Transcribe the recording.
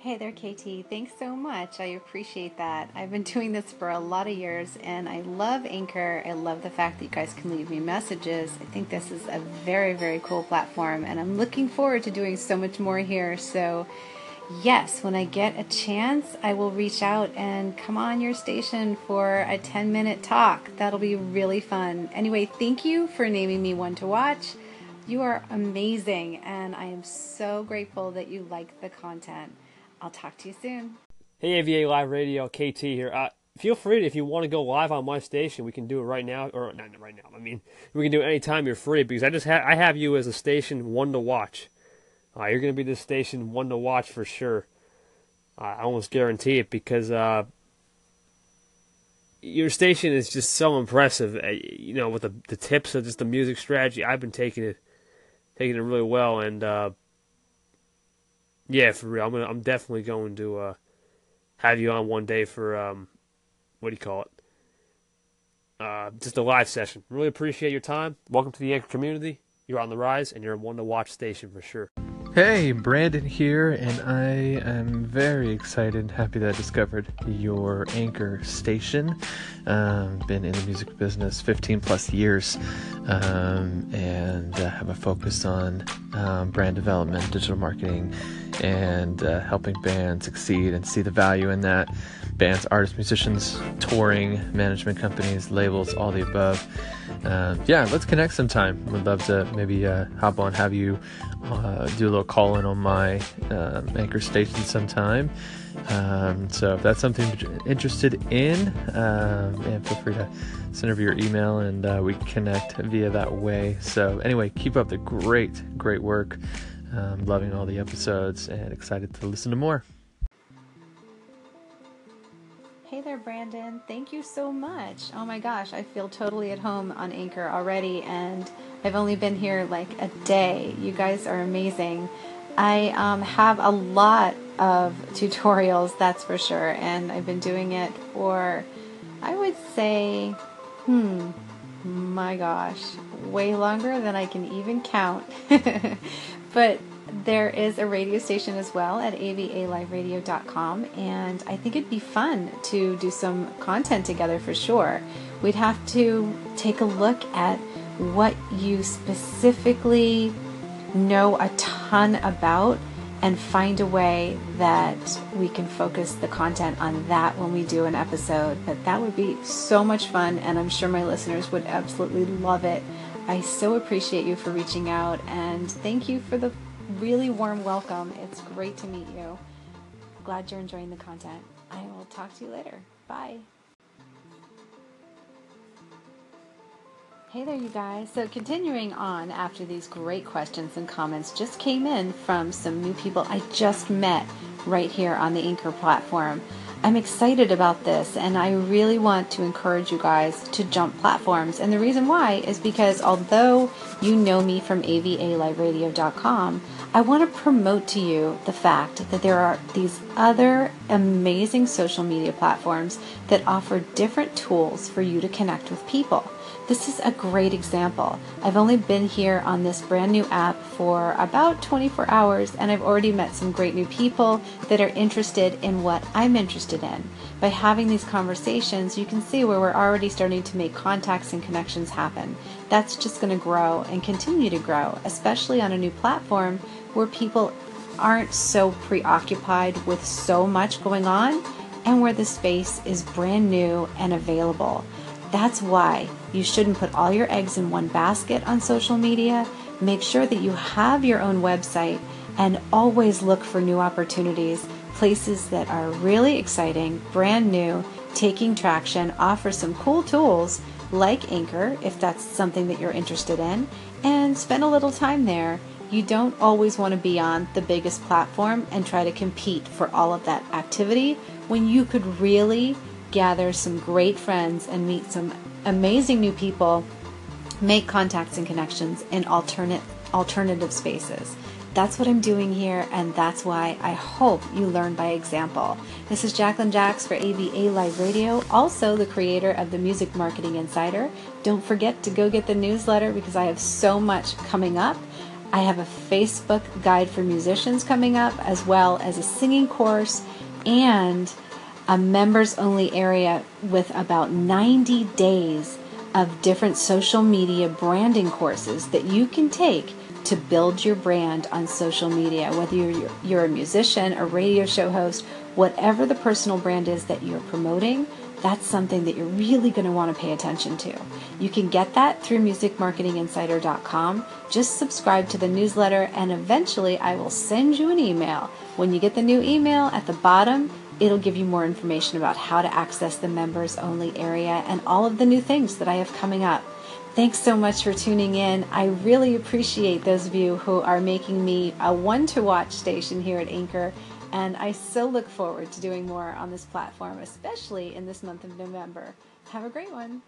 Hey there, KT. Thanks so much. I appreciate that. I've been doing this for a lot of years and I love Anchor. I love the fact that you guys can leave me messages. I think this is a very, very cool platform and I'm looking forward to doing so much more here. So, yes, when I get a chance, I will reach out and come on your station for a 10 minute talk. That'll be really fun. Anyway, thank you for naming me one to watch. You are amazing and I am so grateful that you like the content. I'll talk to you soon. Hey, AVA Live Radio, KT here. Uh, feel free to, if you want to go live on my station, we can do it right now, or not right now. I mean, we can do it anytime you're free because I just ha- I have you as a station one to watch. Uh, you're going to be the station one to watch for sure. Uh, I almost guarantee it because uh, your station is just so impressive. Uh, you know, with the the tips of just the music strategy, I've been taking it taking it really well, and uh, yeah, for real. I'm gonna, I'm definitely going to uh, have you on one day for um, what do you call it? Uh, just a live session. Really appreciate your time. Welcome to the Anchor community. You're on the rise, and you're a one to watch station for sure. Hey, Brandon here, and I am very excited and happy that I discovered your anchor station. Um, been in the music business 15 plus years um, and uh, have a focus on um, brand development, digital marketing, and uh, helping bands succeed and see the value in that. Bands, artists, musicians, touring, management companies, labels, all the above. Uh, yeah, let's connect sometime. Would love to maybe uh, hop on, have you uh, do a little call in on my um, anchor station sometime. Um, so if that's something you're interested in, um, yeah, feel free to send over your email and uh, we connect via that way. So anyway, keep up the great, great work. Um, loving all the episodes and excited to listen to more. Hey there, Brandon. Thank you so much. Oh my gosh, I feel totally at home on Anchor already, and I've only been here like a day. You guys are amazing. I um, have a lot of tutorials, that's for sure, and I've been doing it for, I would say, hmm, my gosh, way longer than I can even count. but there is a radio station as well at avaliveradio.com, and I think it'd be fun to do some content together for sure. We'd have to take a look at what you specifically know a ton about and find a way that we can focus the content on that when we do an episode. But that would be so much fun, and I'm sure my listeners would absolutely love it. I so appreciate you for reaching out, and thank you for the really warm welcome. It's great to meet you. Glad you're enjoying the content. I will talk to you later. Bye. Hey there, you guys. So, continuing on after these great questions and comments just came in from some new people I just met right here on the Anchor platform. I'm excited about this and I really want to encourage you guys to jump platforms. And the reason why is because although you know me from avaliveradio.com, I want to promote to you the fact that there are these other amazing social media platforms that offer different tools for you to connect with people. This is a great example. I've only been here on this brand new app for about 24 hours and I've already met some great new people that are interested in what I'm interested in. By having these conversations, you can see where we're already starting to make contacts and connections happen. That's just going to grow and continue to grow, especially on a new platform where people aren't so preoccupied with so much going on and where the space is brand new and available. That's why you shouldn't put all your eggs in one basket on social media. Make sure that you have your own website and always look for new opportunities, places that are really exciting, brand new, taking traction, offer some cool tools like Anchor if that's something that you're interested in, and spend a little time there. You don't always want to be on the biggest platform and try to compete for all of that activity when you could really gather some great friends and meet some amazing new people, make contacts and connections in alternate alternative spaces. That's what I'm doing here, and that's why I hope you learn by example. This is Jacqueline Jacks for AVA Live Radio, also the creator of the Music Marketing Insider. Don't forget to go get the newsletter because I have so much coming up. I have a Facebook guide for musicians coming up, as well as a singing course and a members only area with about 90 days of different social media branding courses that you can take to build your brand on social media, whether you're, you're a musician, a radio show host, whatever the personal brand is that you're promoting, that's something that you're really going to want to pay attention to. You can get that through musicmarketinginsider.com. Just subscribe to the newsletter, and eventually I will send you an email. When you get the new email at the bottom, it'll give you more information about how to access the members only area and all of the new things that I have coming up. Thanks so much for tuning in. I really appreciate those of you who are making me a one to watch station here at Anchor and I so look forward to doing more on this platform, especially in this month of November. Have a great one.